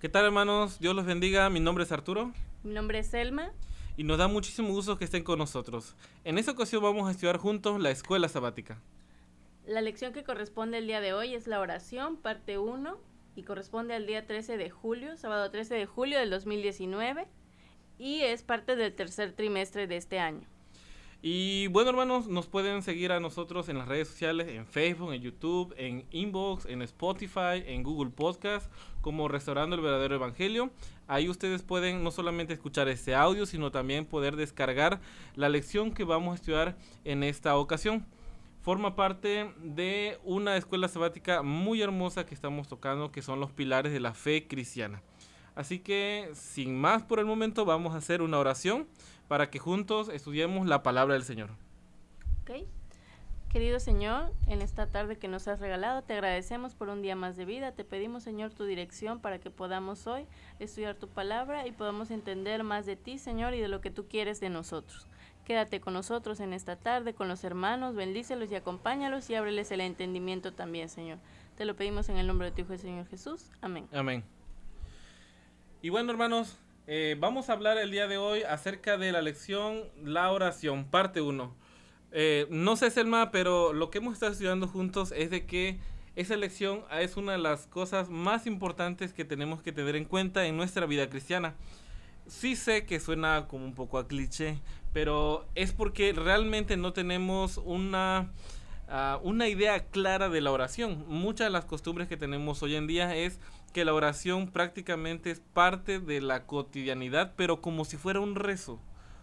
¿Qué tal hermanos? Dios los bendiga. Mi nombre es Arturo. Mi nombre es Selma. Y nos da muchísimo gusto que estén con nosotros. En esta ocasión vamos a estudiar juntos la escuela sabática. La lección que corresponde el día de hoy es la oración, parte 1, y corresponde al día 13 de julio, sábado 13 de julio del 2019, y es parte del tercer trimestre de este año. Y bueno, hermanos, nos pueden seguir a nosotros en las redes sociales, en Facebook, en YouTube, en Inbox, en Spotify, en Google Podcast, como Restaurando el Verdadero Evangelio. Ahí ustedes pueden no solamente escuchar este audio, sino también poder descargar la lección que vamos a estudiar en esta ocasión. Forma parte de una escuela sabática muy hermosa que estamos tocando, que son los pilares de la fe cristiana. Así que, sin más por el momento, vamos a hacer una oración para que juntos estudiemos la palabra del Señor. Ok. Querido Señor, en esta tarde que nos has regalado, te agradecemos por un día más de vida. Te pedimos, Señor, tu dirección para que podamos hoy estudiar tu palabra y podamos entender más de ti, Señor, y de lo que tú quieres de nosotros. Quédate con nosotros en esta tarde, con los hermanos, bendícelos y acompáñalos y ábreles el entendimiento también, Señor. Te lo pedimos en el nombre de tu Hijo, el Señor Jesús. Amén. Amén. Y bueno, hermanos, eh, vamos a hablar el día de hoy acerca de la lección La oración, parte 1. Eh, no sé, Selma, pero lo que hemos estado estudiando juntos es de que esa lección es una de las cosas más importantes que tenemos que tener en cuenta en nuestra vida cristiana. Sí sé que suena como un poco a cliché, pero es porque realmente no tenemos una, uh, una idea clara de la oración. Muchas de las costumbres que tenemos hoy en día es que la oración prácticamente es parte de la cotidianidad, pero como si fuera un rezo.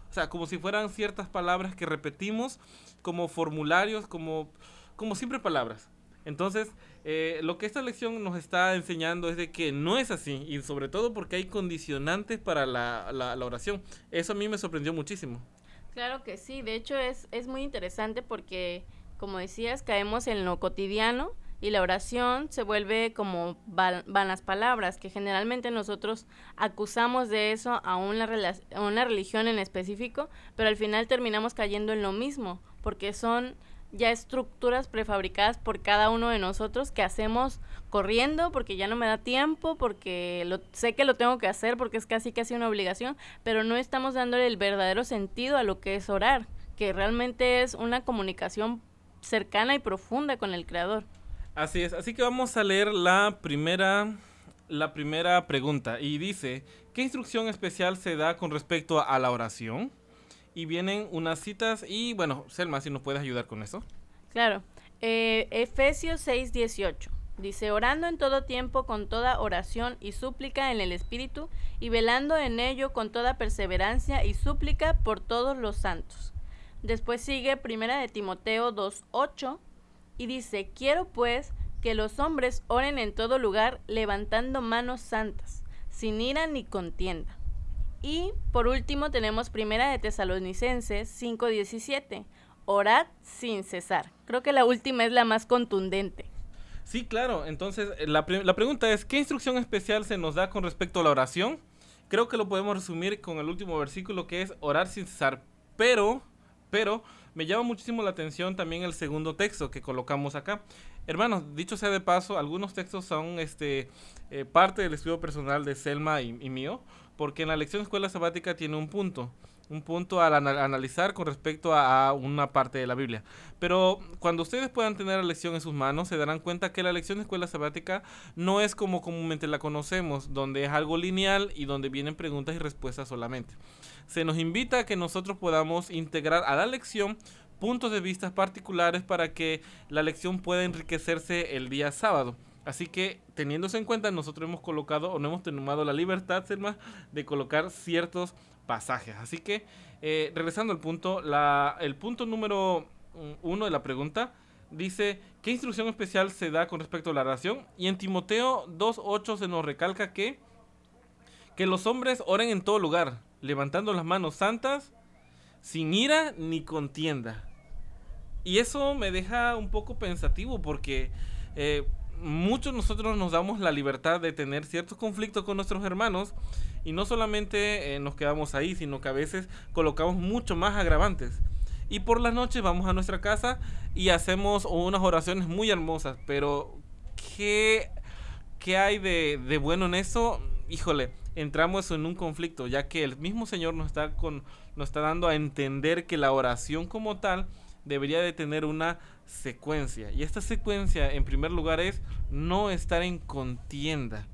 O sea, como si fueran ciertas palabras que repetimos como formularios, como, como siempre palabras. Entonces, eh, lo que esta lección nos está enseñando es de que no es así, y sobre todo porque hay condicionantes para la, la, la oración. Eso a mí me sorprendió muchísimo. Claro que sí, de hecho es, es muy interesante porque, como decías, caemos en lo cotidiano y la oración se vuelve como vanas palabras, que generalmente nosotros acusamos de eso a una, a una religión en específico, pero al final terminamos cayendo en lo mismo, porque son ya estructuras prefabricadas por cada uno de nosotros que hacemos corriendo porque ya no me da tiempo, porque lo, sé que lo tengo que hacer porque es casi casi una obligación, pero no estamos dándole el verdadero sentido a lo que es orar, que realmente es una comunicación cercana y profunda con el Creador. Así es, así que vamos a leer la primera, la primera pregunta y dice, ¿qué instrucción especial se da con respecto a la oración? Y vienen unas citas y bueno, Selma, si nos puedes ayudar con eso. Claro, eh, Efesios 6, 18. Dice, orando en todo tiempo con toda oración y súplica en el Espíritu y velando en ello con toda perseverancia y súplica por todos los santos. Después sigue Primera de Timoteo 2.8 y dice, quiero pues que los hombres oren en todo lugar levantando manos santas, sin ira ni contienda. Y por último tenemos Primera de Tesalonicenses 5:17, orad sin cesar. Creo que la última es la más contundente. Sí, claro. Entonces, eh, la, la pregunta es, ¿qué instrucción especial se nos da con respecto a la oración? Creo que lo podemos resumir con el último versículo que es orar sin cesar. Pero, pero, me llama muchísimo la atención también el segundo texto que colocamos acá. Hermanos, dicho sea de paso, algunos textos son este, eh, parte del estudio personal de Selma y, y, mío, porque en la lección escuela sabática tiene un punto, un punto al anal analizar con respecto a, a, una parte de la Biblia. Pero cuando ustedes puedan tener la lección en sus manos, se darán cuenta que la lección de escuela sabática no es como comúnmente la conocemos, donde es algo lineal y donde vienen preguntas y respuestas solamente se nos invita a que nosotros podamos integrar a la lección puntos de vista particulares para que la lección pueda enriquecerse el día sábado. Así que teniéndose en cuenta, nosotros hemos colocado o no hemos tomado la libertad, Selma, de colocar ciertos pasajes. Así que, eh, regresando al punto, el punto número uno de la pregunta dice, ¿qué instrucción especial se da con respecto a la oración? Y en Timoteo 2.8 se nos recalca que, que los hombres oren en todo lugar, levantando las manos santas, sin ira ni contienda. Y eso me deja un poco pensativo porque eh, muchos nosotros nos damos la libertad de tener ciertos conflictos con nuestros hermanos y no solamente eh, nos quedamos ahí, sino que a veces colocamos mucho más agravantes. Y por las noches vamos a nuestra casa y hacemos unas oraciones muy hermosas, pero ¿qué, qué hay de, de bueno en eso? híjole, entramos en un conflicto, ya que el mismo Señor nos está, con, nos está dando a entender que la oración como tal debería de tener una secuencia. Y esta secuencia, en primer lugar, es no estar en contienda.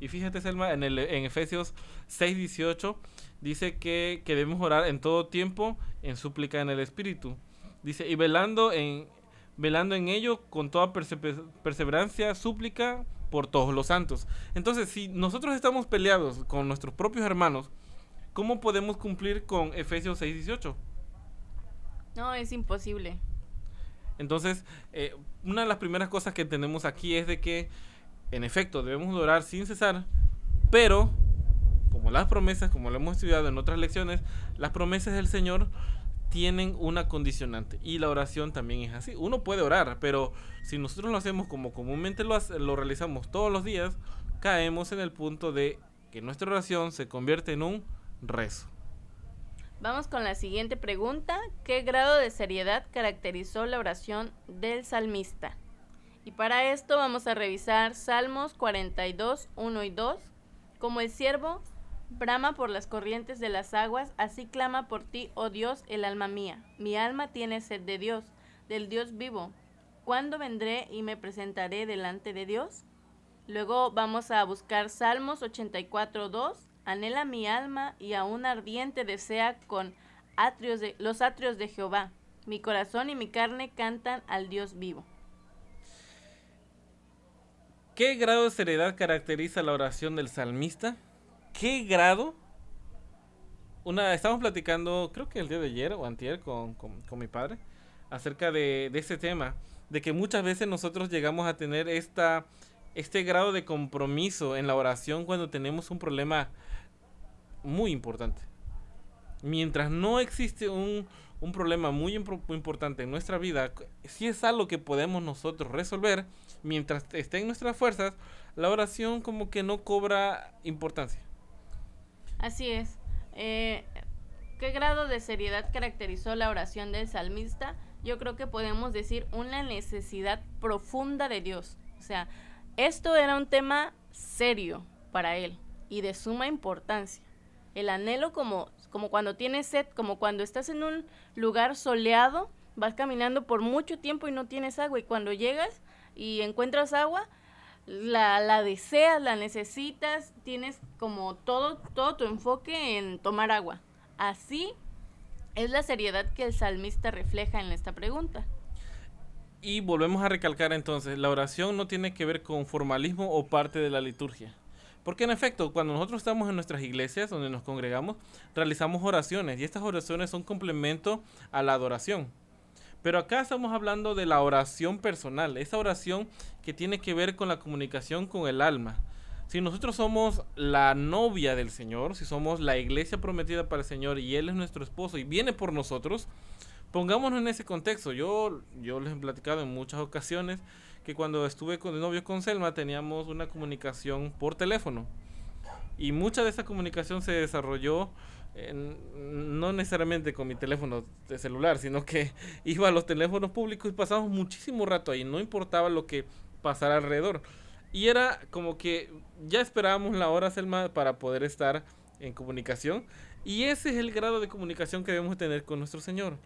Y fíjate, Selma, en, el, en Efesios 6:18 dice que, que debemos orar en todo tiempo en súplica en el Espíritu. Dice, y velando en, velando en ello con toda perseverancia, súplica por todos los santos. Entonces, si nosotros estamos peleados con nuestros propios hermanos, ¿cómo podemos cumplir con Efesios 6:18? No, es imposible. Entonces, eh, una de las primeras cosas que tenemos aquí es de que, en efecto, debemos orar sin cesar, pero, como las promesas, como lo hemos estudiado en otras lecciones, las promesas del Señor tienen una condicionante y la oración también es así. Uno puede orar, pero si nosotros lo hacemos como comúnmente lo, lo realizamos todos los días, caemos en el punto de que nuestra oración se convierte en un rezo. Vamos con la siguiente pregunta. ¿Qué grado de seriedad caracterizó la oración del salmista? Y para esto vamos a revisar Salmos 42, 1 y 2. Como el siervo Brama por las corrientes de las aguas, así clama por ti, oh Dios, el alma mía. Mi alma tiene sed de Dios, del Dios vivo. ¿Cuándo vendré y me presentaré delante de Dios? Luego vamos a buscar Salmos 84, 2. Anhela mi alma y aún ardiente desea con atrios de, los atrios de Jehová. Mi corazón y mi carne cantan al Dios vivo. ¿Qué grado de seriedad caracteriza la oración del salmista? qué grado. Una, estamos platicando, creo que el día de ayer o antier con, con, mi padre, acerca de, de este tema. De que muchas veces nosotros llegamos a tener esta, este grado de compromiso en la oración cuando tenemos un problema muy importante. Mientras no existe un, un problema muy importante en nuestra vida, si es algo que podemos nosotros resolver, mientras esté en nuestras fuerzas, la oración como que no cobra importancia. Así es. Eh, ¿Qué grado de seriedad caracterizó la oración del salmista? Yo creo que podemos decir una necesidad profunda de Dios. O sea, esto era un tema serio para él y de suma importancia. El anhelo como, como cuando tienes sed, como cuando estás en un lugar soleado, vas caminando por mucho tiempo y no tienes agua y cuando llegas y encuentras agua, la, la deseas, la necesitas, tienes como todo, todo tu enfoque en tomar agua. Así es la seriedad que el salmista refleja en esta pregunta. Y volvemos a recalcar entonces, la oración no tiene que ver con formalismo o parte de la liturgia. Porque en efecto, cuando nosotros estamos en nuestras iglesias, donde nos congregamos, realizamos oraciones y estas oraciones son complemento a la adoración. Pero acá estamos hablando de la oración personal, esa oración que tiene que ver con la comunicación con el alma. Si nosotros somos la novia del Señor, si somos la iglesia prometida para el Señor y Él es nuestro esposo y viene por nosotros, pongámonos en ese contexto. Yo, yo les he platicado en muchas ocasiones que cuando estuve con el novio con Selma teníamos una comunicación por teléfono. Y mucha de esa comunicación se desarrolló no necesariamente con mi teléfono de celular, sino que iba a los teléfonos públicos y pasamos muchísimo rato ahí, no importaba lo que pasara alrededor. Y era como que ya esperábamos la hora, Selma, para poder estar en comunicación. Y ese es el grado de comunicación que debemos tener con nuestro Señor.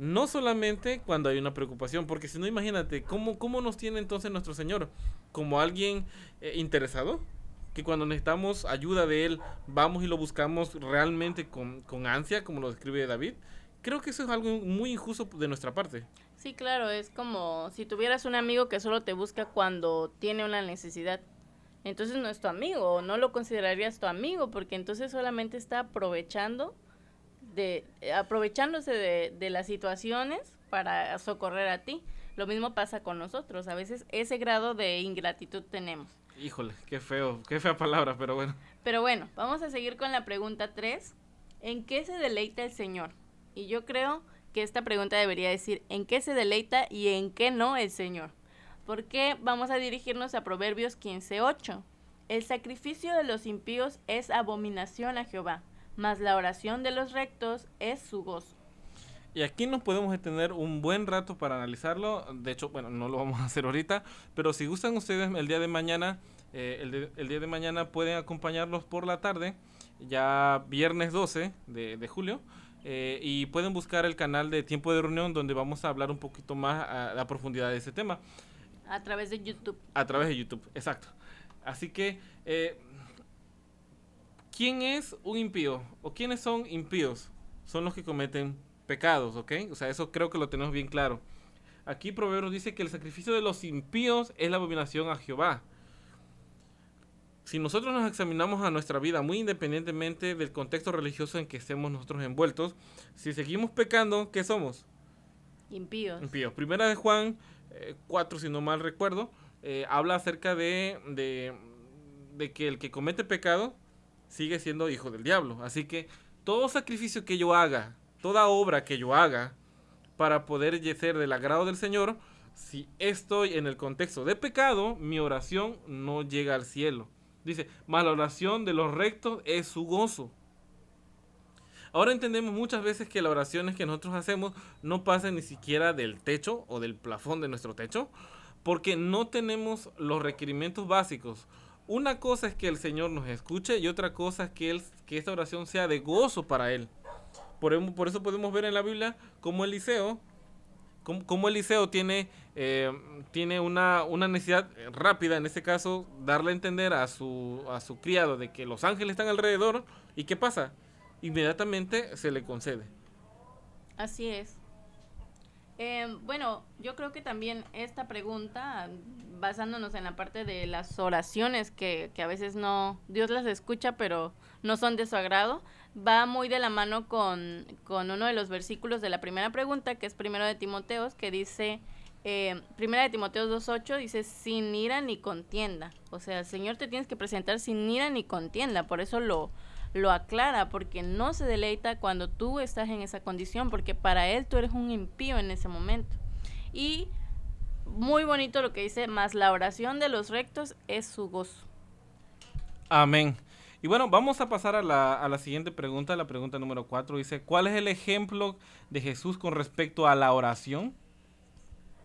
No solamente cuando hay una preocupación, porque si no, imagínate, ¿cómo, cómo nos tiene entonces nuestro Señor? ¿Como alguien eh, interesado? que cuando necesitamos ayuda de Él, vamos y lo buscamos realmente con, con ansia, como lo describe David. Creo que eso es algo muy injusto de nuestra parte. Sí, claro, es como si tuvieras un amigo que solo te busca cuando tiene una necesidad. Entonces no es tu amigo, no lo considerarías tu amigo, porque entonces solamente está aprovechando de aprovechándose de, de las situaciones para socorrer a ti. Lo mismo pasa con nosotros, a veces ese grado de ingratitud tenemos. Híjole, qué feo, qué fea palabra, pero bueno. Pero bueno, vamos a seguir con la pregunta 3. ¿En qué se deleita el Señor? Y yo creo que esta pregunta debería decir, ¿en qué se deleita y en qué no el Señor? Porque vamos a dirigirnos a Proverbios 15.8. El sacrificio de los impíos es abominación a Jehová, mas la oración de los rectos es su gozo. Y aquí nos podemos detener un buen rato para analizarlo. De hecho, bueno, no lo vamos a hacer ahorita. Pero si gustan ustedes, el día de mañana el, el, día de mañana pueden acompañarlos por la tarde, ya viernes 12 de, de julio. y pueden buscar el canal de Tiempo de Reunión donde vamos a hablar un poquito más a, la profundidad de ese tema. A través de YouTube. A través de YouTube, exacto. Así que, ¿quién es un impío? ¿O quiénes son impíos? Son los que cometen pecados, ¿ok? O sea, eso creo que lo tenemos bien claro. Aquí Proverbios dice que el sacrificio de los impíos es la abominación a Jehová. Si nosotros nos examinamos a nuestra vida, muy independientemente del contexto religioso en que estemos nosotros envueltos, si seguimos pecando, ¿qué somos? Impíos. Impíos. Primera de Juan 4, eh, si no mal recuerdo, eh, habla acerca de, de, de que el que comete pecado sigue siendo hijo del diablo. Así que todo sacrificio que yo haga, toda obra que yo haga para poder ser del agrado del Señor, si estoy en el contexto de pecado, mi oración no llega al cielo. Dice, más la oración de los rectos es su gozo. Ahora entendemos muchas veces que las oraciones que nosotros hacemos no pasan ni siquiera del techo o del plafón de nuestro techo, porque no tenemos los requerimientos básicos una cosa es que el Señor nos escuche y otra cosa es que, él, que esta oración sea de gozo para Él. Por, em, por eso podemos ver en la Biblia cómo Eliseo, cómo, Eliseo tiene, eh, tiene una, una, necesidad rápida, en este caso, darle a entender a su, a su criado de que los ángeles están alrededor. ¿Y qué pasa? Inmediatamente se le concede. Así es. Eh, bueno, yo creo que también esta pregunta, basándonos en la parte de las oraciones que, que, a veces no, Dios las escucha, pero no son de su agrado, va muy de la mano con, con uno de los versículos de la primera pregunta, que es primero de Timoteos, que dice, eh, primera de Timoteo 2.8, dice, sin ira ni contienda. O sea, el Señor te tienes que presentar sin ira ni contienda, por eso lo, lo aclara porque no se deleita cuando tú estás en esa condición, porque para él tú eres un impío en ese momento. Y muy bonito lo que dice, más la oración de los rectos es su gozo. Amén. Y bueno, vamos a pasar a la, a la siguiente pregunta, la pregunta número 4. Dice, ¿cuál es el ejemplo de Jesús con respecto a la oración?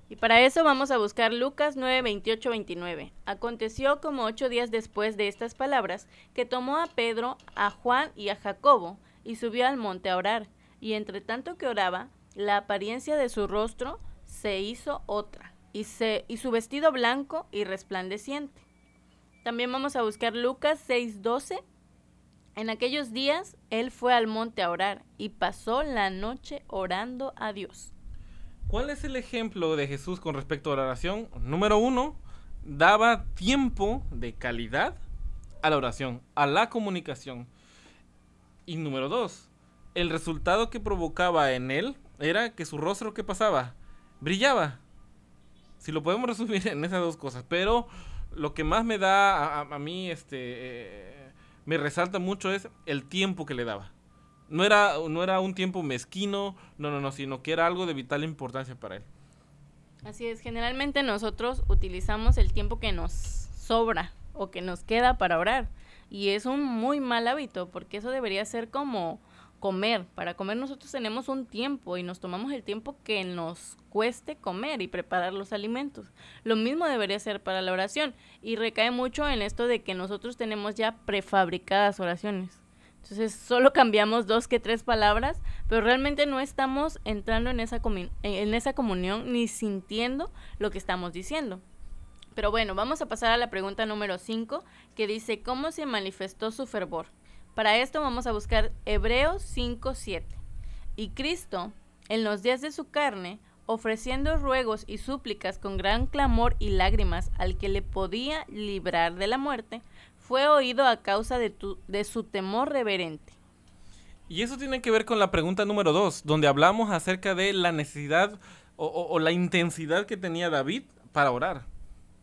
Y para eso vamos a buscar Lucas 9, 28, 29. Aconteció como ocho días después de estas palabras, que tomó a Pedro, a Juan y a Jacobo, y subió al monte a orar. Y entre tanto que oraba, la apariencia de su rostro se hizo otra, y, se, y su vestido blanco y resplandeciente. También vamos a buscar Lucas 6, 12. En aquellos días él fue al monte a orar, y pasó la noche orando a Dios. ¿Cuál es el ejemplo de Jesús con respecto a la oración? Número uno, daba tiempo de calidad a la oración, a la comunicación. Y número dos, el resultado que provocaba en él era que su rostro, ¿qué pasaba? Brillaba. Si lo podemos resumir en esas dos cosas. Pero lo que más me da a, mí, este, eh, me resalta mucho es el tiempo que le daba no era, no era un tiempo mezquino, no, no, no, sino que era algo de vital importancia para él. Así es, generalmente nosotros utilizamos el tiempo que nos sobra o que nos queda para orar. Y es un muy mal hábito, porque eso debería ser como comer. Para comer nosotros tenemos un tiempo y nos tomamos el tiempo que nos cueste comer y preparar los alimentos. Lo mismo debería ser para la oración. Y recae mucho en esto de que nosotros tenemos ya prefabricadas oraciones. Entonces solo cambiamos dos que tres palabras, pero realmente no estamos entrando en esa, en esa comunión ni sintiendo lo que estamos diciendo. Pero bueno, vamos a pasar a la pregunta número 5 que dice, ¿cómo se manifestó su fervor? Para esto vamos a buscar Hebreos 5.7. Y Cristo, en los días de su carne, ofreciendo ruegos y súplicas con gran clamor y lágrimas al que le podía librar de la muerte, fue oído a causa de, su temor reverente. Y eso tiene que ver con la pregunta número dos, donde hablamos acerca de la necesidad o, la intensidad que tenía David para orar.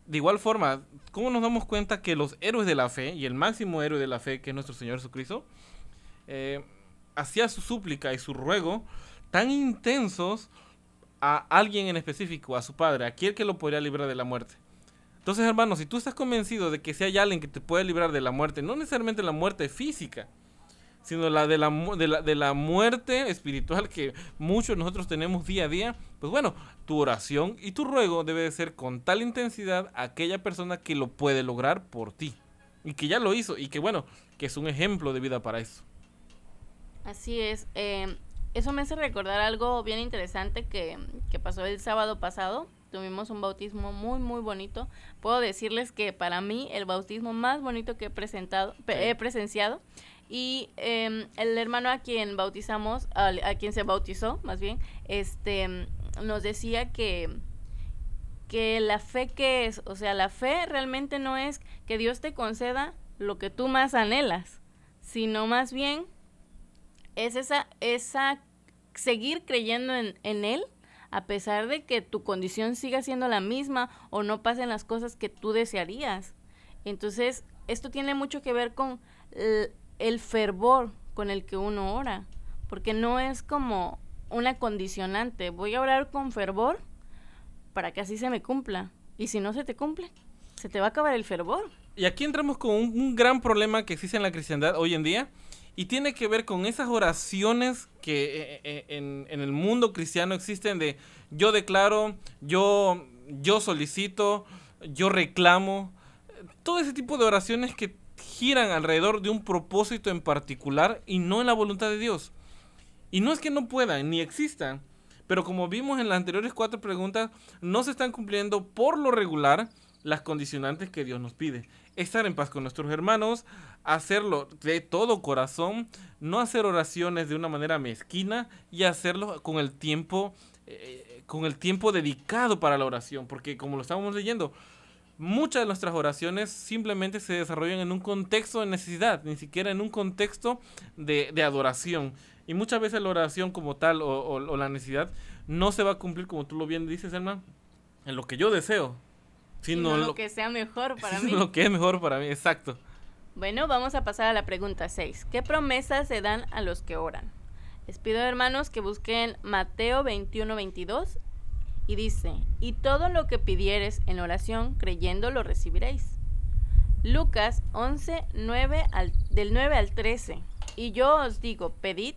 De igual forma, ¿cómo nos damos cuenta que los héroes de la fe, y el máximo héroe de la fe, que es nuestro Señor Jesucristo, eh, hacía su súplica y su ruego tan intensos a alguien en específico, a su padre, a aquel que lo podría librar de la muerte? Entonces, hermano, si tú estás convencido de que si hay alguien que te puede librar de la muerte, no necesariamente la muerte física, sino la de la, de la, de la muerte espiritual que muchos nosotros tenemos día a día, pues bueno, tu oración y tu ruego debe de ser con tal intensidad aquella persona que lo puede lograr por ti y que ya lo hizo y que bueno, que es un ejemplo de vida para eso. Así es. Eh, eso me hace recordar algo bien interesante que, que pasó el sábado pasado tuvimos un bautismo muy muy bonito. Puedo decirles que para mí el bautismo más bonito que he presentado, he presenciado y em, el hermano a quien bautizamos, a, quien se bautizó más bien, este nos decía que que la fe que es, o sea, la fe realmente no es que Dios te conceda lo que tú más anhelas, sino más bien es esa, esa seguir creyendo en, en Él a pesar de que tu condición siga siendo la misma o no pasen las cosas que tú desearías. Entonces, esto tiene mucho que ver con el, fervor con el que uno ora, porque no es como una condicionante, voy a orar con fervor para que así se me cumpla, y si no se te cumple, se te va a acabar el fervor. Y aquí entramos con un gran problema que existe en la cristiandad hoy en día, y tiene que ver con esas oraciones que eh, eh, en, el mundo cristiano existen de yo declaro, yo, yo solicito, yo reclamo. Todo ese tipo de oraciones que giran alrededor de un propósito en particular y no en la voluntad de Dios. Y no es que no puedan, ni existan, pero como vimos en las anteriores cuatro preguntas, no se están cumpliendo por lo regular las condicionantes que Dios nos pide. Estar en paz con nuestros hermanos, hacerlo de todo corazón, no hacer oraciones de una manera mezquina y hacerlo con el tiempo, eh, con el tiempo dedicado para la oración, porque como lo estábamos leyendo, muchas de nuestras oraciones simplemente se desarrollan en un contexto de necesidad, ni siquiera en un contexto de, adoración. Y muchas veces la oración como tal o, la necesidad no se va a cumplir como tú lo bien dices, hermano, en lo que yo deseo, sino, lo, que sea mejor para mí. Lo que es mejor para mí, exacto. Bueno, vamos a pasar a la pregunta 6. ¿Qué promesas se dan a los que oran? Les pido, hermanos, que busquen Mateo 21, 22 y dice, y todo lo que pidieres en oración, creyendo, lo recibiréis. Lucas 11, 9 al, del 9 al 13. Y yo os digo, pedid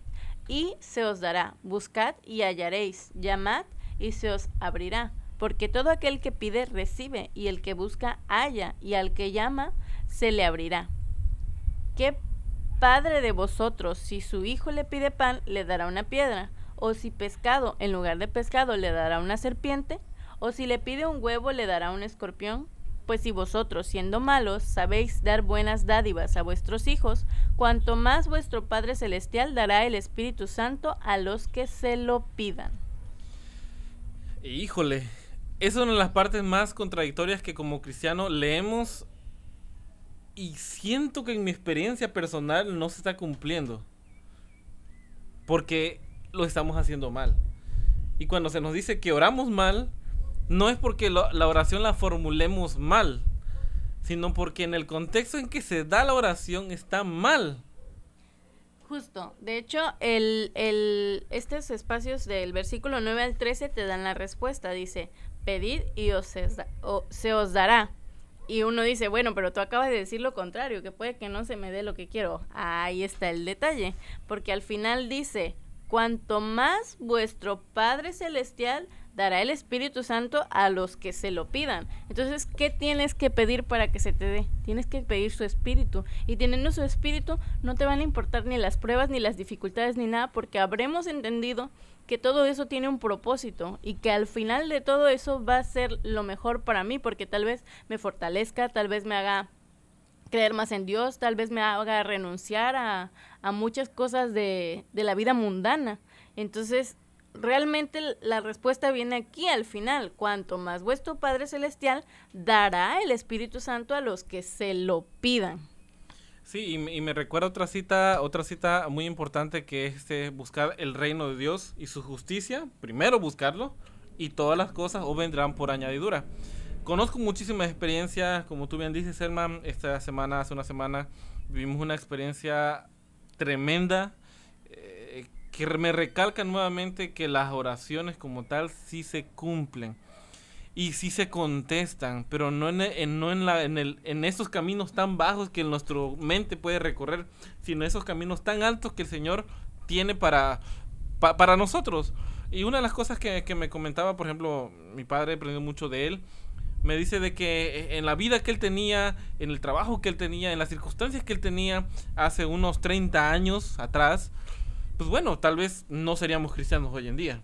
y se os dará, buscad y hallaréis, llamad y se os abrirá. Porque todo aquel que pide recibe, y el que busca halla, y al que llama se le abrirá. ¿Qué padre de vosotros, si su hijo le pide pan, le dará una piedra? ¿O si pescado, en lugar de pescado, le dará una serpiente? ¿O si le pide un huevo, le dará un escorpión? Pues si vosotros, siendo malos, sabéis dar buenas dádivas a vuestros hijos, cuanto más vuestro Padre Celestial dará el Espíritu Santo a los que se lo pidan. Híjole, es una de las partes más contradictorias que como cristiano leemos y siento que en mi experiencia personal no se está cumpliendo. Porque lo estamos haciendo mal. Y cuando se nos dice que oramos mal, no es porque la oración la formulemos mal, sino porque en el contexto en que se da la oración está mal. Justo. De hecho, el, el, estos espacios del versículo 9 al 13 te dan la respuesta. Dice, pedid y os se os dará. Y uno dice, bueno, pero tú acabas de decir lo contrario, que puede que no se me dé lo que quiero. Ahí está el detalle, porque al final dice, cuanto más vuestro Padre Celestial dará el Espíritu Santo a los que se lo pidan. Entonces, ¿qué tienes que pedir para que se te dé? Tienes que pedir su Espíritu. Y teniendo su Espíritu, no te van a importar ni las pruebas, ni las dificultades, ni nada, porque habremos entendido que todo eso tiene un propósito y que al final de todo eso va a ser lo mejor para mí, porque tal vez me fortalezca, tal vez me haga creer más en Dios, tal vez me haga renunciar a, a muchas cosas de, de la vida mundana. Entonces, realmente la respuesta viene aquí al final. Cuanto más vuestro Padre Celestial dará el Espíritu Santo a los que se lo pidan. Sí, y, me recuerda otra cita, otra cita muy importante que es este, buscar el reino de Dios y su justicia. Primero buscarlo y todas las cosas o vendrán por añadidura. Conozco muchísimas experiencias, como tú bien dices, Herman, esta semana, hace una semana, vivimos una experiencia tremenda que me recalca nuevamente que las oraciones como tal sí se cumplen. y sí se contestan, pero no en, en no en, la, en, el, en esos caminos tan bajos que nuestra mente puede recorrer, sino esos caminos tan altos que el Señor tiene para, para nosotros. Y una de las cosas que, que, me comentaba, por ejemplo, mi padre aprendió mucho de él, me dice de que en la vida que él tenía, en el trabajo que él tenía, en las circunstancias que él tenía hace unos 30 años atrás, pues bueno, tal vez no seríamos cristianos hoy en día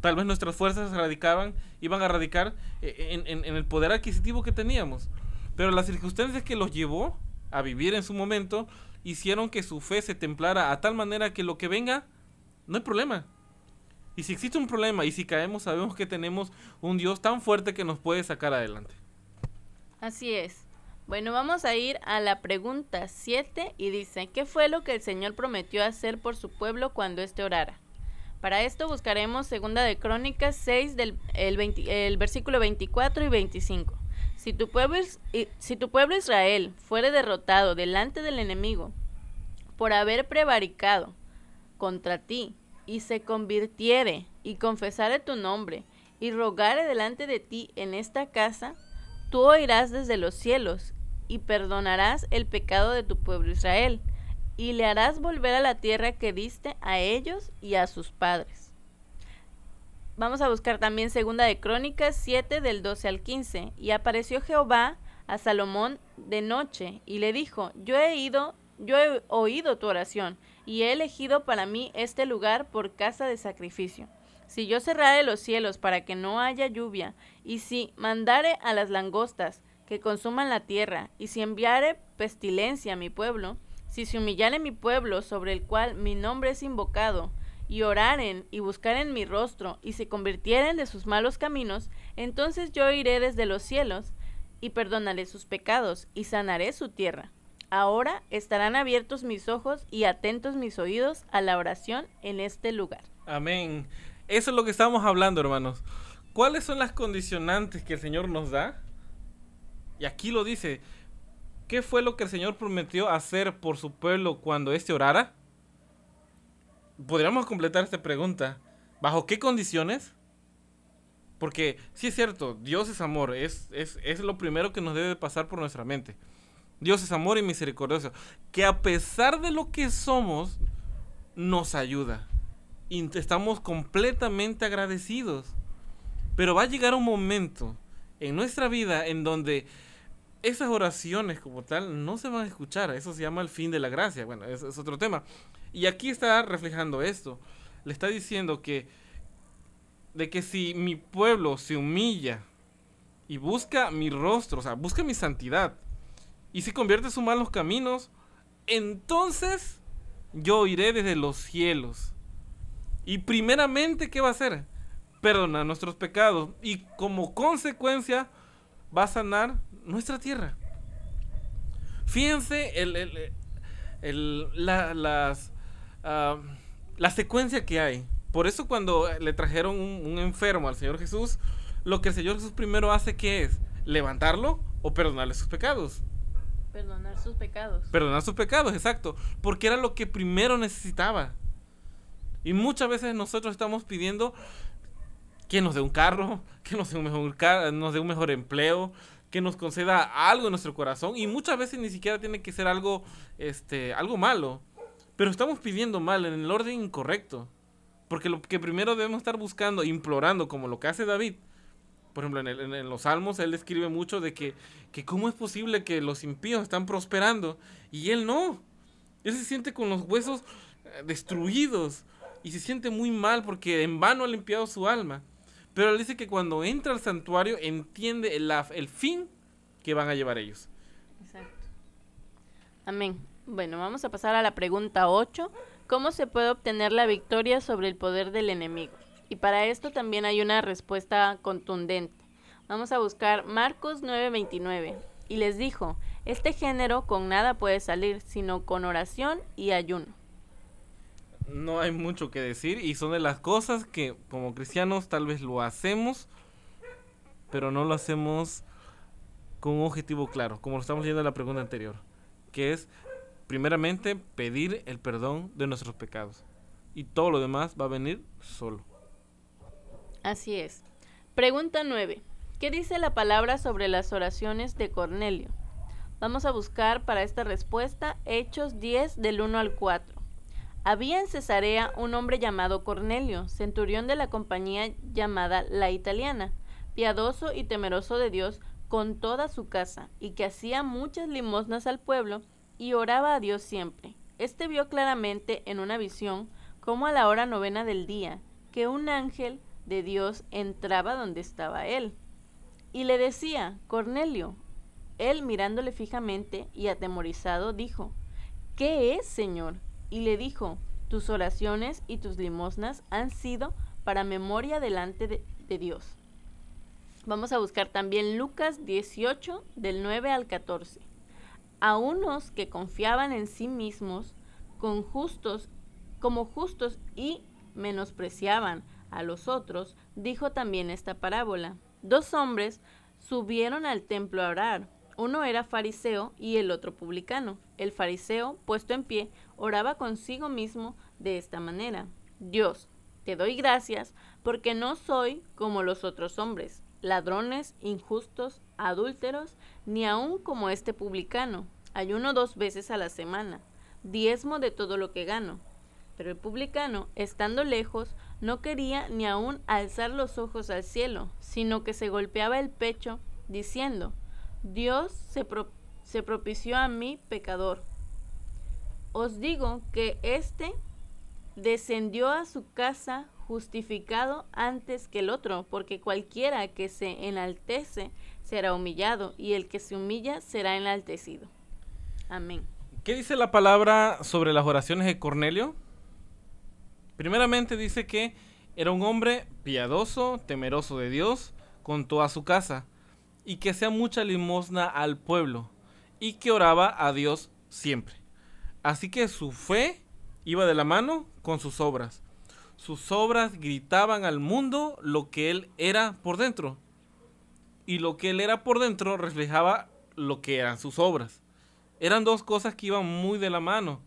tal vez nuestras fuerzas radicaban, iban a radicar eh, en, el poder adquisitivo que teníamos. Pero las circunstancias que los llevó a vivir en su momento hicieron que su fe se templara a tal manera que lo que venga, no hay problema. Y si existe un problema y si caemos, sabemos que tenemos un Dios tan fuerte que nos puede sacar adelante. Así es. Bueno, vamos a ir a la pregunta 7 y dice, ¿qué fue lo que el Señor prometió hacer por su pueblo cuando éste orara? Para esto buscaremos Segunda de Crónicas 6 del el, versículo 24 y 25. Si tu, pueblo, si tu pueblo Israel fuere derrotado delante del enemigo por haber prevaricado contra ti y se convirtiere y confesare tu nombre y rogare delante de ti en esta casa, tú oirás desde los cielos y perdonarás el pecado de tu pueblo Israel y le harás volver a la tierra que diste a ellos y a sus padres. Vamos a buscar también segunda de Crónicas 7 del 12 al 15. Y apareció Jehová a Salomón de noche y le dijo, yo he ido, yo he oído tu oración y he elegido para mí este lugar por casa de sacrificio. Si yo cerrare los cielos para que no haya lluvia, y si mandare a las langostas que consuman la tierra, y si enviare pestilencia a mi pueblo, si se humillaren mi pueblo sobre el cual mi nombre es invocado, y oraren y buscaren mi rostro, y se convirtieren de sus malos caminos, entonces yo iré desde los cielos, y perdonaré sus pecados, y sanaré su tierra. Ahora estarán abiertos mis ojos y atentos mis oídos a la oración en este lugar. Amén. Eso es lo que estamos hablando, hermanos. ¿Cuáles son las condicionantes que el Señor nos da? Y aquí lo dice, ¿Qué fue lo que el Señor prometió hacer por su pueblo cuando éste orara? Podríamos completar esta pregunta. ¿Bajo qué condiciones? Porque sí es cierto, Dios es amor, es, es, es lo primero que nos debe pasar por nuestra mente. Dios es amor y misericordioso, que a pesar de lo que somos, nos ayuda. Y estamos completamente agradecidos. Pero va a llegar un momento en nuestra vida en donde esas oraciones como tal no se van a escuchar. Eso se llama el fin de la gracia. Bueno, es, es otro tema. Y aquí está reflejando esto. Le está diciendo que de que si mi pueblo se humilla y busca mi rostro, o sea, busca mi santidad, y se convierte sus malos caminos, entonces yo iré desde los cielos. Y primeramente, ¿qué va a hacer? Perdonar nuestros pecados. Y como consecuencia, va a sanar nuestra tierra. Fíjense el, la, las, ah, la secuencia que hay. Por eso cuando le trajeron un, enfermo al Señor Jesús, lo que el Señor Jesús primero hace que es levantarlo o perdonarle sus pecados. Perdonar sus pecados. Perdonar sus pecados, exacto. Porque era lo que primero necesitaba. Y muchas veces nosotros estamos pidiendo que nos dé un carro, que nos dé un mejor, nos dé un mejor empleo, que nos conceda algo en nuestro corazón y muchas veces ni siquiera tiene que ser algo este algo malo, pero estamos pidiendo mal en el orden incorrecto. Porque lo que primero debemos estar buscando, implorando, como lo que hace David. Por ejemplo, en, los salmos él escribe mucho de que, que cómo es posible que los impíos están prosperando y él no. Él se siente con los huesos eh, destruidos y se siente muy mal porque en vano ha limpiado su alma. Pero él dice que cuando entra al santuario entiende el, el fin que van a llevar ellos. Exacto. Amén. Bueno, vamos a pasar a la pregunta 8. ¿Cómo se puede obtener la victoria sobre el poder del enemigo? Y para esto también hay una respuesta contundente. Vamos a buscar Marcos 9:29. Y les dijo, este género con nada puede salir, sino con oración y ayuno no hay mucho que decir y son de las cosas que como cristianos tal vez lo hacemos, pero no lo hacemos con un objetivo claro, como lo estamos leyendo en la pregunta anterior, que es primeramente pedir el perdón de nuestros pecados y todo lo demás va a venir solo. Así es. Pregunta 9. ¿Qué dice la palabra sobre las oraciones de Cornelio? Vamos a buscar para esta respuesta Hechos 10 del 1 al 4. Había en Cesarea un hombre llamado Cornelio, centurión de la compañía llamada La Italiana, piadoso y temeroso de Dios con toda su casa, y que hacía muchas limosnas al pueblo y oraba a Dios siempre. Este vio claramente en una visión, como a la hora novena del día, que un ángel de Dios entraba donde estaba él. Y le decía, Cornelio, él mirándole fijamente y atemorizado dijo, ¿Qué es, Señor? Y le dijo, tus oraciones y tus limosnas han sido para memoria delante de, Dios. Vamos a buscar también Lucas 18 del 9 al 14. A unos que confiaban en sí mismos con justos, como justos y menospreciaban a los otros, dijo también esta parábola. Dos hombres subieron al templo a orar. Uno era fariseo y el otro publicano. El fariseo, puesto en pie, oraba consigo mismo de esta manera. Dios, te doy gracias porque no soy como los otros hombres, ladrones, injustos, adúlteros, ni aun como este publicano. Ayuno dos veces a la semana, diezmo de todo lo que gano. Pero el publicano, estando lejos, no quería ni aun alzar los ojos al cielo, sino que se golpeaba el pecho, diciendo, Dios se, se propició a mí, pecador. Os digo que éste descendió a su casa justificado antes que el otro, porque cualquiera que se enaltece será humillado, y el que se humilla será enaltecido. Amén. ¿Qué dice la palabra sobre las oraciones de Cornelio? Primeramente dice que era un hombre piadoso, temeroso de Dios, con toda su casa, y que hacía mucha limosna al pueblo, y que oraba a Dios siempre. Así que su fe iba de la mano con sus obras. Sus obras gritaban al mundo lo que él era por dentro. Y lo que él era por dentro reflejaba lo que eran sus obras. Eran dos cosas que iban muy de la mano.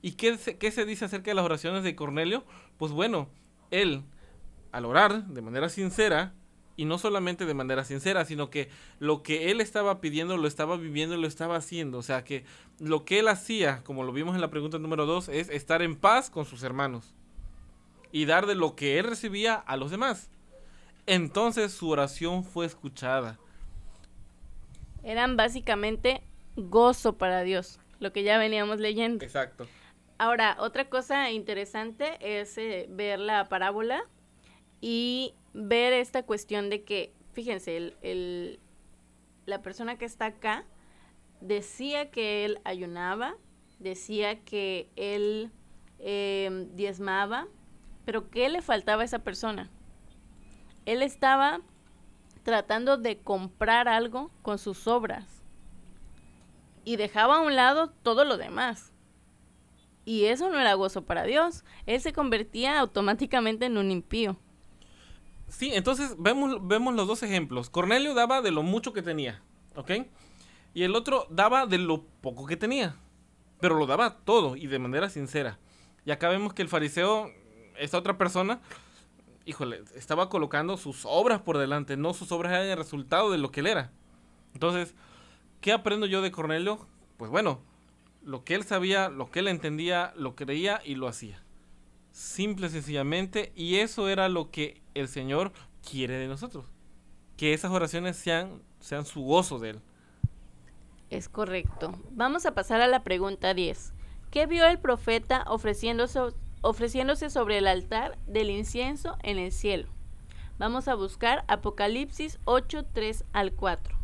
¿Y qué qué se dice acerca de las oraciones de Cornelio? Pues bueno, él, al orar de manera sincera, y no solamente de manera sincera, sino que lo que él estaba pidiendo lo estaba viviendo y lo estaba haciendo. O sea que lo que él hacía, como lo vimos en la pregunta número dos, es estar en paz con sus hermanos y dar de lo que él recibía a los demás. Entonces su oración fue escuchada. Eran básicamente gozo para Dios, lo que ya veníamos leyendo. Exacto. Ahora, otra cosa interesante es eh, ver la parábola y ver esta cuestión de que, fíjense, el, el, la persona que está acá decía que él ayunaba, decía que él eh, diezmaba, pero ¿qué le faltaba a esa persona? Él estaba tratando de comprar algo con sus obras y dejaba a un lado todo lo demás. Y eso no era gozo para Dios. Él se convertía automáticamente en un impío. Sí, entonces vemos, vemos los dos ejemplos. Cornelio daba de lo mucho que tenía, ¿ok? Y el otro daba de lo poco que tenía. Pero lo daba todo y de manera sincera. Y acá vemos que el fariseo, esta otra persona, híjole, estaba colocando sus obras por delante, no sus obras eran el resultado de lo que él era. Entonces, ¿Qué aprendo yo de Cornelio? Pues bueno, lo que él sabía, lo que él entendía, lo creía y lo hacía. Simple, sencillamente, y eso era lo que el Señor quiere de nosotros. Que esas oraciones sean, sean su gozo de Él. Es correcto. Vamos a pasar a la pregunta 10. ¿Qué vio el profeta ofreciéndose, ofreciéndose sobre el altar del incienso en el cielo? Vamos a buscar Apocalipsis 8, 3 al 4.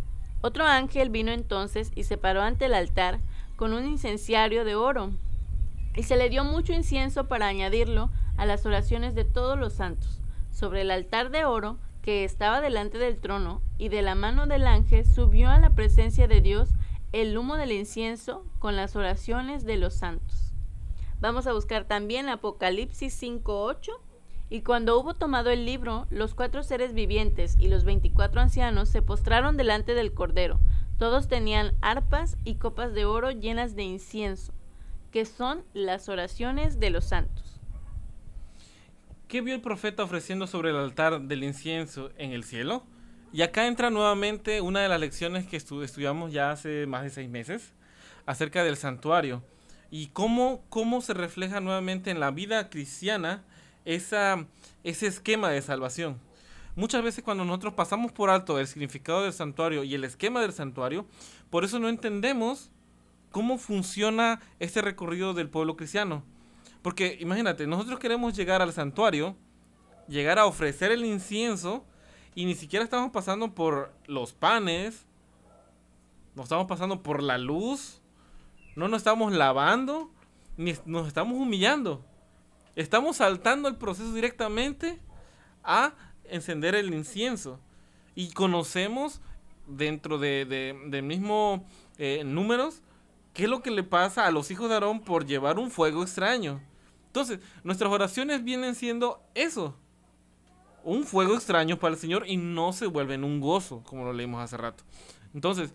Otro ángel vino entonces y se paró ante el altar con un incenciario de oro, y se le dio mucho incienso para añadirlo a las oraciones de todos los santos. Sobre el altar de oro que estaba delante del trono, y de la mano del ángel subió a la presencia de Dios el humo del incienso con las oraciones de los santos. Vamos a buscar también Apocalipsis 5.8 y cuando hubo tomado el libro, los cuatro seres vivientes y los veinticuatro ancianos se postraron delante del Cordero. Todos tenían arpas y copas de oro llenas de incienso, que son las oraciones de los santos. ¿Qué vio el profeta ofreciendo sobre el altar del incienso en el cielo? Y acá entra nuevamente una de las lecciones que estudiamos ya hace más de seis meses acerca del santuario y cómo, cómo se refleja nuevamente en la vida cristiana esa, ese esquema de salvación. Muchas veces cuando nosotros pasamos por alto el significado del santuario y el esquema del santuario, por eso no entendemos cómo funciona este recorrido del pueblo cristiano. Porque imagínate, nosotros queremos llegar al santuario, llegar a ofrecer el incienso y ni siquiera estamos pasando por los panes, no estamos pasando por la luz, no nos estamos lavando, ni nos estamos humillando. Estamos saltando el proceso directamente a encender el incienso. Y conocemos dentro de, de, mismo eh, números qué es lo que le pasa a los hijos de Aarón por llevar un fuego extraño. Entonces, nuestras oraciones vienen siendo eso. Un fuego extraño para el Señor y no se vuelven un gozo, como lo leímos hace rato. Entonces,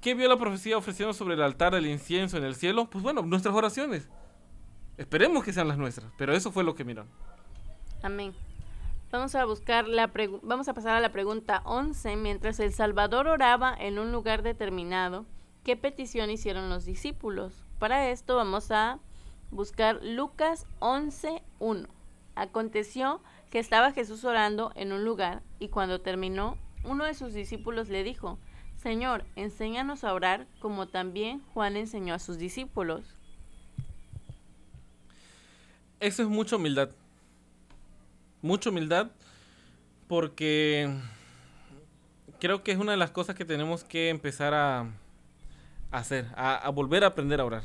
¿qué vio la profecía ofreciendo sobre el altar del incienso en el cielo? Pues bueno, nuestras oraciones. Esperemos que sean las nuestras, pero eso fue lo que miraron. Amén. Vamos a buscar la vamos a pasar a la pregunta 11. Mientras el Salvador oraba en un lugar determinado, ¿qué petición hicieron los discípulos? Para esto vamos a buscar Lucas 11:1. Aconteció que estaba Jesús orando en un lugar y cuando terminó, uno de sus discípulos le dijo: Señor, enséñanos a orar como también Juan enseñó a sus discípulos. Eso es mucha humildad mucha humildad porque creo que es una de las cosas que tenemos que empezar a, hacer, a, volver a aprender a orar.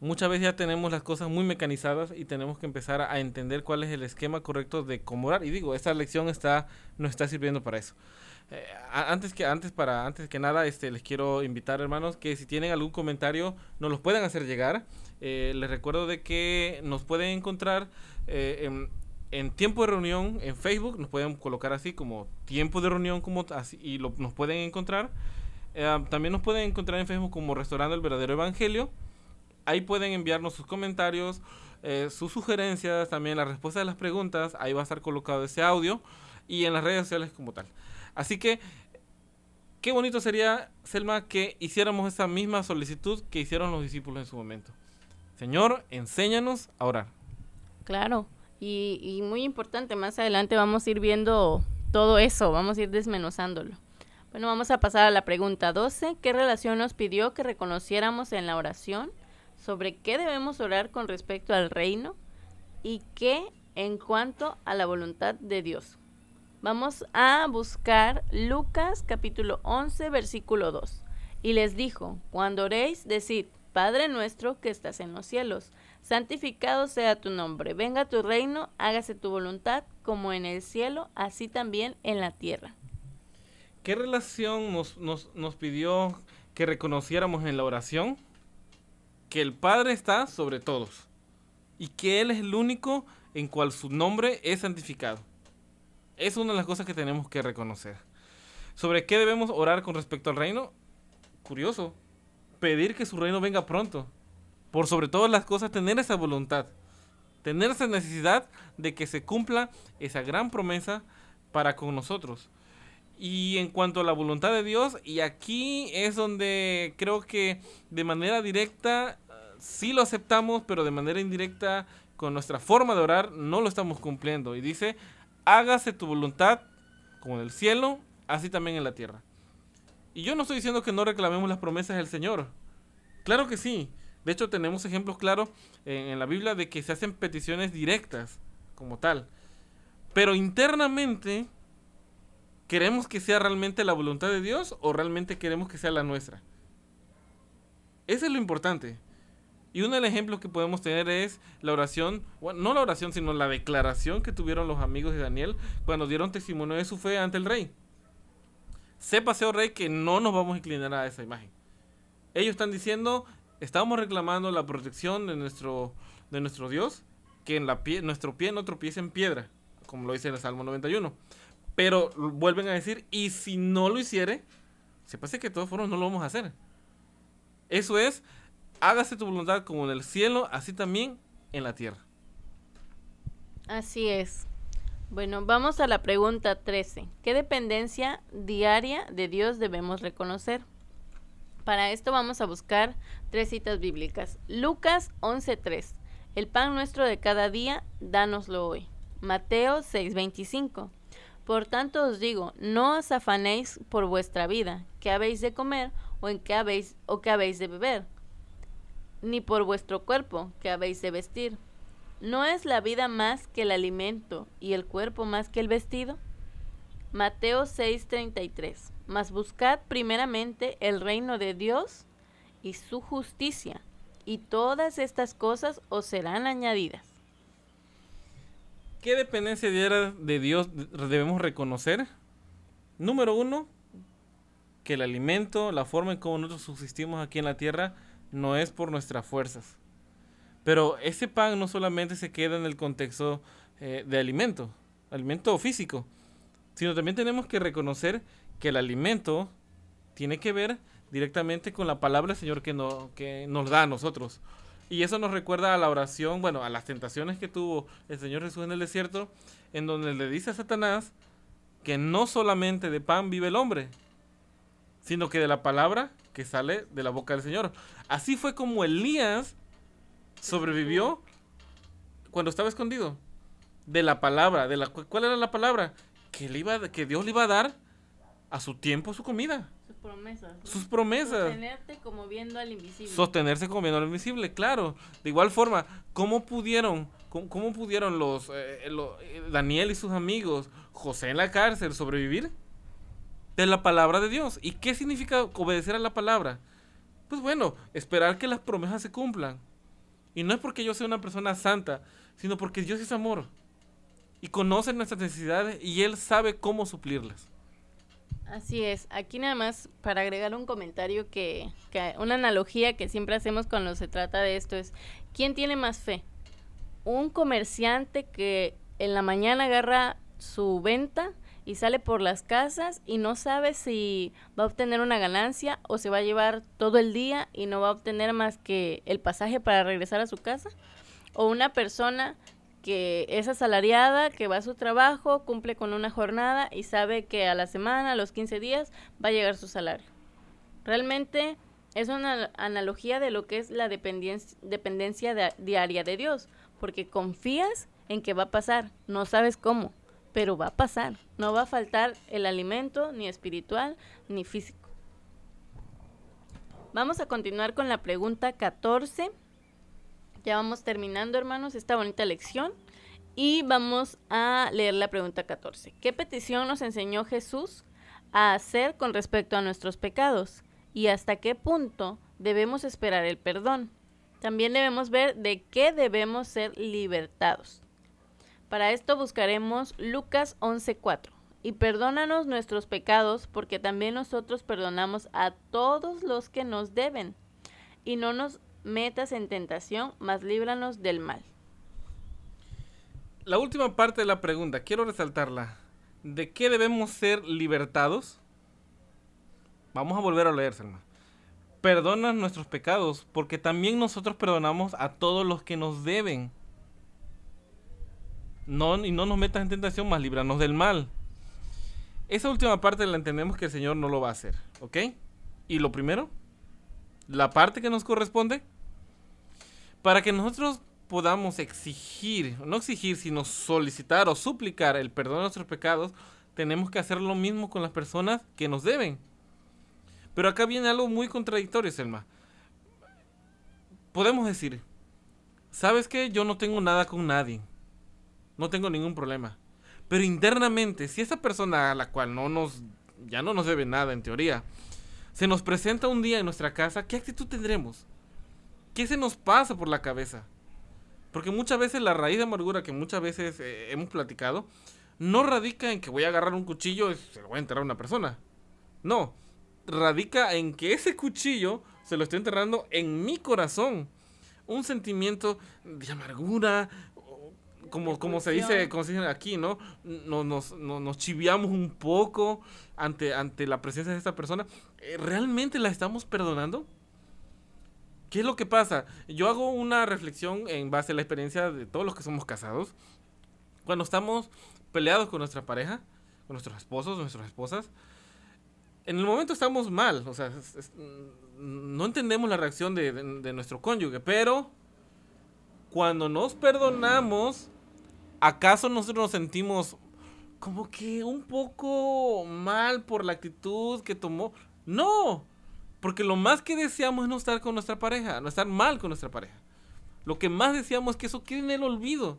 Muchas veces ya tenemos las cosas muy mecanizadas y tenemos que empezar a, entender cuál es el esquema correcto de cómo orar. Y digo, esta lección está, nos está sirviendo para eso. Eh, antes que antes para antes que nada este les quiero invitar hermanos que si tienen algún comentario nos los puedan hacer llegar eh, les recuerdo de que nos pueden encontrar eh, en en tiempo de reunión en Facebook, nos pueden colocar así como tiempo de reunión como así, y lo, nos pueden encontrar. Eh, también nos pueden encontrar en Facebook como Restaurando el Verdadero Evangelio. Ahí pueden enviarnos sus comentarios, eh, sus sugerencias, también la respuesta de las preguntas. Ahí va a estar colocado ese audio y en las redes sociales como tal. Así que, qué bonito sería, Selma, que hiciéramos esa misma solicitud que hicieron los discípulos en su momento. Señor, enséñanos a orar. Claro, y, muy importante, más adelante vamos a ir viendo todo eso, vamos a ir desmenuzándolo. Bueno, vamos a pasar a la pregunta 12. ¿Qué relación nos pidió que reconociéramos en la oración? ¿Sobre qué debemos orar con respecto al reino? ¿Y qué en cuanto a la voluntad de Dios? Vamos a buscar Lucas capítulo 11, versículo 2. Y les dijo, cuando oréis, decid, Padre nuestro que estás en los cielos santificado sea tu nombre, venga tu reino, hágase tu voluntad, como en el cielo, así también en la tierra. ¿Qué relación nos, nos, pidió que reconociéramos en la oración? Que el Padre está sobre todos y que Él es el único en cual su nombre es santificado. Es una de las cosas que tenemos que reconocer. ¿Sobre qué debemos orar con respecto al reino? Curioso. Pedir que su reino venga pronto por sobre todas las cosas, tener esa voluntad, tener esa necesidad de que se cumpla esa gran promesa para con nosotros. Y en cuanto a la voluntad de Dios, y aquí es donde creo que de manera directa sí lo aceptamos, pero de manera indirecta con nuestra forma de orar no lo estamos cumpliendo. Y dice, hágase tu voluntad como en el cielo, así también en la tierra. Y yo no estoy diciendo que no reclamemos las promesas del Señor. Claro que sí. De hecho, tenemos ejemplos claros en, la Biblia de que se hacen peticiones directas, como tal. Pero internamente, ¿queremos que sea realmente la voluntad de Dios o realmente queremos que sea la nuestra? Eso es lo importante. Y uno de los ejemplos que podemos tener es la oración, no la oración, sino la declaración que tuvieron los amigos de Daniel cuando dieron testimonio de su fe ante el rey. Sépase, oh rey, que no nos vamos a inclinar a esa imagen. Ellos están diciendo, estamos reclamando la protección de nuestro, de nuestro Dios, que en la pie, nuestro pie no tropiece en piedra, como lo dice en el Salmo 91. Pero vuelven a decir, y si no lo hiciere, se pasa que de todos formas no lo vamos a hacer. Eso es, hágase tu voluntad como en el cielo, así también en la tierra. Así es. Bueno, vamos a la pregunta 13. ¿Qué dependencia diaria de Dios debemos reconocer? Para esto vamos a buscar tres citas bíblicas. Lucas 11.3. El pan nuestro de cada día, dánoslo hoy. Mateo 6:25. Por tanto os digo, no os afanéis por vuestra vida, qué habéis de comer o en qué habéis o qué habéis de beber, ni por vuestro cuerpo, qué habéis de vestir. ¿No es la vida más que el alimento y el cuerpo más que el vestido? Mateo 6:33. Mas buscad primeramente el reino de Dios y su justicia, y todas estas cosas os serán añadidas. ¿Qué dependencia diaria de Dios debemos reconocer? Número uno, que el alimento, la forma en cómo nosotros subsistimos aquí en la tierra, no es por nuestras fuerzas. Pero ese pan no solamente se queda en el contexto eh, de alimento, alimento físico, sino también tenemos que reconocer que el alimento tiene que ver directamente con la palabra del Señor que, no, que nos da a nosotros. Y eso nos recuerda a la oración, bueno, a las tentaciones que tuvo el Señor Jesús en el desierto, en donde le dice a Satanás que no solamente de pan vive el hombre, sino que de la palabra que sale de la boca del Señor. Así fue como Elías sobrevivió cuando estaba escondido. De la palabra, de la ¿cuál era la palabra? Que, le iba, que Dios le iba a dar a su tiempo su comida. Sus promesas. Sus promesas. Sostenerte como viendo al invisible. Sostenerse como viendo al invisible, claro. De igual forma, ¿cómo pudieron, cómo, pudieron los, eh, eh, Daniel y sus amigos, José en la cárcel, sobrevivir? De la palabra de Dios. ¿Y qué significa obedecer a la palabra? Pues bueno, esperar que las promesas se cumplan. Y no es porque yo sea una persona santa, sino porque Dios es amor. Y conoce nuestras necesidades y Él sabe cómo suplirlas. Así es. Aquí nada más para agregar un comentario que, que, una analogía que siempre hacemos cuando se trata de esto es, ¿quién tiene más fe? Un comerciante que en la mañana agarra su venta y sale por las casas y no sabe si va a obtener una ganancia o se va a llevar todo el día y no va a obtener más que el pasaje para regresar a su casa. O una persona que es asalariada, que va a su trabajo, cumple con una jornada y sabe que a la semana, a los 15 días, va a llegar su salario. Realmente es una analogía de lo que es la dependencia, diaria de Dios, porque confías en que va a pasar, no sabes cómo, pero va a pasar, no va a faltar el alimento ni espiritual ni físico. Vamos a continuar con la pregunta 14 ya vamos terminando, hermanos, esta bonita lección. Y vamos a leer la pregunta 14. ¿Qué petición nos enseñó Jesús a hacer con respecto a nuestros pecados? ¿Y hasta qué punto debemos esperar el perdón? También debemos ver de qué debemos ser libertados. Para esto buscaremos Lucas 11:4. Y perdónanos nuestros pecados, porque también nosotros perdonamos a todos los que nos deben. Y no nos metas en tentación, mas líbranos del mal. La última parte de la pregunta, quiero resaltarla. ¿De qué debemos ser libertados? Vamos a volver a leer, Selma. Perdona nuestros pecados, porque también nosotros perdonamos a todos los que nos deben. No, y no nos metas en tentación, mas líbranos del mal. Esa última parte la entendemos que el Señor no lo va a hacer, ¿ok? Y lo primero, la parte que nos corresponde, para que nosotros podamos exigir, no exigir, sino solicitar o suplicar el perdón de nuestros pecados, tenemos que hacer lo mismo con las personas que nos deben. Pero acá viene algo muy contradictorio, Selma. Podemos decir, ¿sabes qué? Yo no tengo nada con nadie. No tengo ningún problema. Pero internamente, si esa persona a la cual no nos, ya no nos debe nada en teoría, se nos presenta un día en nuestra casa, ¿qué actitud tendremos? ¿Qué se nos pasa por la cabeza? Porque muchas veces la raíz de amargura que muchas veces eh, hemos platicado no radica en que voy a agarrar un cuchillo y se lo voy a enterrar a una persona. No, radica en que ese cuchillo se lo estoy enterrando en mi corazón. Un sentimiento de amargura, como, como se dice como se dice aquí, ¿no? Nos, nos, chiviamos un poco ante, ante la presencia de esta persona. Eh, ¿Realmente la estamos perdonando? ¿Qué es lo que pasa? Yo hago una reflexión en base a la experiencia de todos los que somos casados. Cuando estamos peleados con nuestra pareja, con nuestros esposos, nuestras esposas, en el momento estamos mal, o sea, no entendemos la reacción de, de nuestro cónyuge, pero cuando nos perdonamos, ¿acaso nosotros nos sentimos como que un poco mal por la actitud que tomó? No, porque lo más que deseamos es no estar con nuestra pareja, no estar mal con nuestra pareja. Lo que más deseamos es que eso quede en el olvido.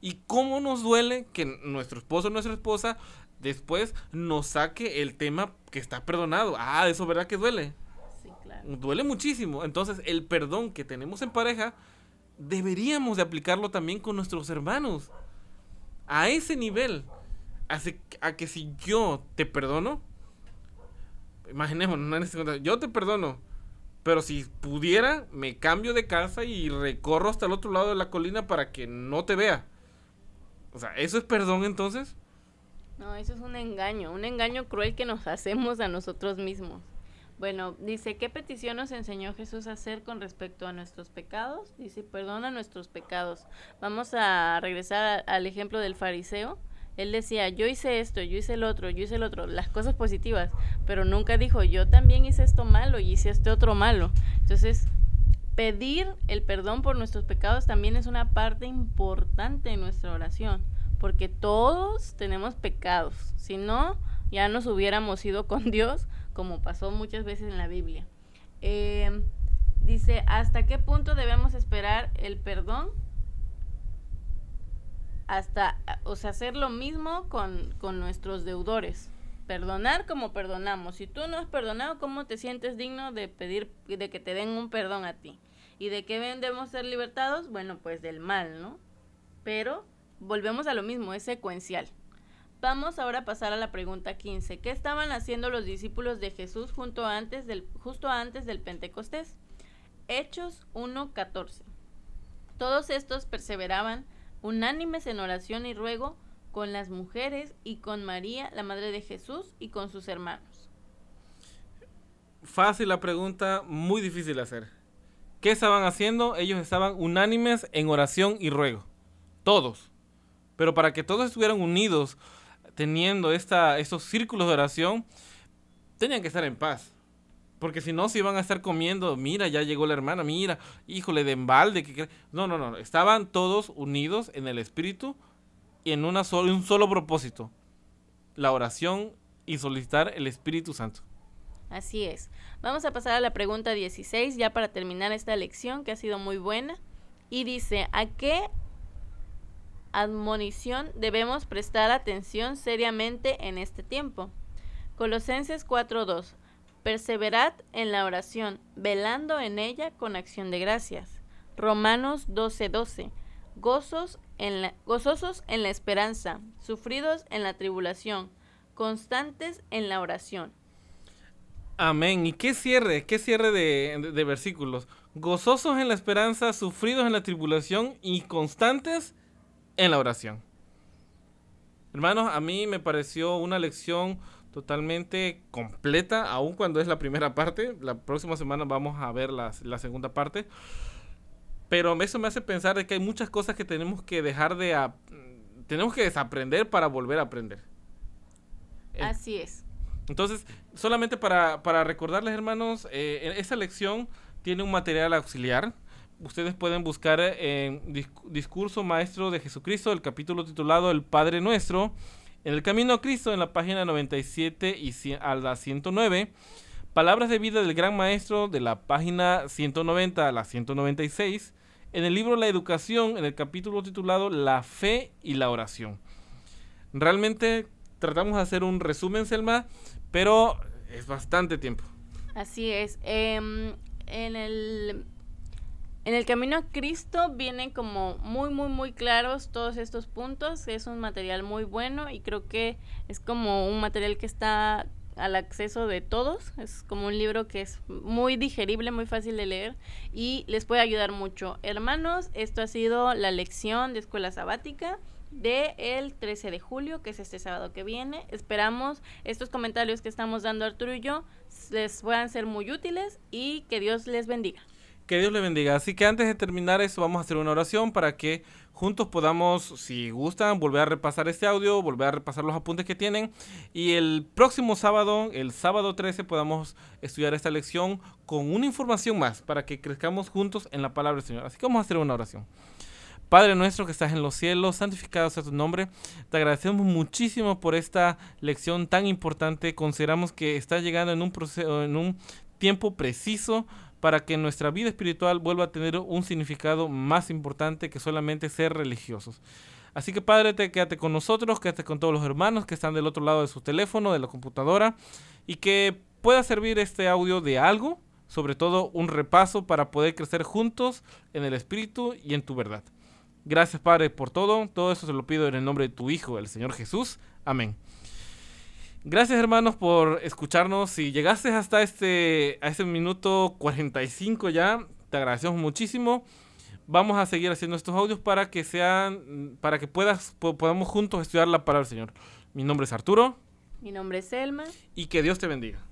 Y cómo nos duele que nuestro esposo o nuestra esposa después nos saque el tema que está perdonado. Ah, eso verdad que duele. Sí, claro. Duele muchísimo. Entonces, el perdón que tenemos en pareja, deberíamos de aplicarlo también con nuestros hermanos. A ese nivel. Hace a que si yo te perdono, imaginemos, yo te perdono, pero si pudiera, me cambio de casa y recorro hasta el otro lado de la colina para que no te vea. O sea, ¿eso es perdón entonces? No, eso es un engaño, un engaño cruel que nos hacemos a nosotros mismos. Bueno, dice, ¿qué petición nos enseñó Jesús a hacer con respecto a nuestros pecados? Dice, perdona nuestros pecados. Vamos a regresar al ejemplo del fariseo. Él decía, yo hice esto, yo hice el otro, yo hice el otro, las cosas positivas, pero nunca dijo, yo también hice esto malo y hice este otro malo. Entonces, pedir el perdón por nuestros pecados también es una parte importante de nuestra oración, porque todos tenemos pecados. Si no, ya nos hubiéramos ido con Dios, como pasó muchas veces en la Biblia. Eh, dice, ¿hasta qué punto debemos esperar el perdón? Hasta, o sea, hacer lo mismo con, con nuestros deudores perdonar como perdonamos. Si tú no has perdonado, ¿cómo te sientes digno de pedir, de que te den un perdón a ti? ¿Y de qué debemos ser libertados? Bueno, pues del mal, ¿no? Pero volvemos a lo mismo, es secuencial. Vamos ahora a pasar a la pregunta 15. ¿Qué estaban haciendo los discípulos de Jesús antes del, justo antes del Pentecostés? Hechos 1.14. Todos estos perseveraban unánimes en oración y ruego con las mujeres y con María, la madre de Jesús, y con sus hermanos? Fácil la pregunta, muy difícil hacer. ¿Qué estaban haciendo? Ellos estaban unánimes en oración y ruego. Todos. Pero para que todos estuvieran unidos, teniendo esta, estos círculos de oración, tenían que estar en paz. Porque si no, se iban a estar comiendo, mira, ya llegó la hermana, mira, híjole, de embalde. Que... No, no, no. Estaban todos unidos en el Espíritu, y en una un solo propósito, la oración y solicitar el Espíritu Santo. Así es. Vamos a pasar a la pregunta 16 ya para terminar esta lección que ha sido muy buena. Y dice, ¿a qué admonición debemos prestar atención seriamente en este tiempo? Colosenses 4.2. Perseverad en la oración, velando en ella con acción de gracias. Romanos 12.12 gozos en la, gozosos en la esperanza, sufridos en la tribulación, constantes en la oración. Amén. ¿Y qué cierre? ¿Qué cierre de, versículos? Gozosos en la esperanza, sufridos en la tribulación y constantes en la oración. Hermanos, a mí me pareció una lección totalmente completa, aun cuando es la primera parte. La próxima semana vamos a ver la segunda parte. Pero eso me hace pensar de que hay muchas cosas que tenemos que dejar de... tenemos que desaprender para volver a aprender. Así es. Entonces, solamente para, para recordarles, hermanos, eh, esa lección tiene un material auxiliar. Ustedes pueden buscar en Discurso Maestro de Jesucristo, el capítulo titulado El Padre Nuestro, en el Camino a Cristo, en la página 97 y a la 109. Palabras de vida del Gran Maestro, de la página 190 a la 196 en el libro La Educación, en el capítulo titulado La Fe y la Oración. Realmente tratamos de hacer un resumen, Selma, pero es bastante tiempo. Así es. Em, en el en el camino a Cristo vienen como muy, muy, muy claros todos estos puntos. Es un material muy bueno y creo que es como un material que está al acceso de todos. Es como un libro que es muy digerible, muy fácil de leer y les puede ayudar mucho. Hermanos, esto ha sido la lección de escuela sabática de el 13 de julio, que es este sábado que viene. Esperamos estos comentarios que estamos dando Arturo y yo les puedan ser muy útiles y que Dios les bendiga. Que Dios le bendiga. Así que antes de terminar eso, vamos a hacer una oración para que juntos podamos, si gustan, volver a repasar este audio, volver a repasar los apuntes que tienen. Y el próximo sábado, el sábado 13, podamos estudiar esta lección con una información más para que crezcamos juntos en la palabra del Señor. Así que vamos a hacer una oración. Padre nuestro que estás en los cielos, santificado sea tu nombre. Te agradecemos muchísimo por esta lección tan importante. Consideramos que está llegando en un proceso, en un tiempo preciso para que nuestra vida espiritual vuelva a tener un significado más importante que solamente ser religiosos. Así que Padre, te quédate con nosotros, quédate con todos los hermanos que están del otro lado de su teléfono, de la computadora, y que pueda servir este audio de algo, sobre todo un repaso para poder crecer juntos en el Espíritu y en tu verdad. Gracias, Padre, por todo. Todo eso se lo pido en el nombre de tu Hijo, el Señor Jesús. Amén. Gracias, hermanos, por escucharnos. Si llegaste hasta este, a este minuto 45 ya, te agradecemos muchísimo. Vamos a seguir haciendo estos audios para que sean, para que puedas, podamos juntos estudiar la palabra del Señor. Mi nombre es Arturo. Mi nombre es Selma. Y que Dios te bendiga.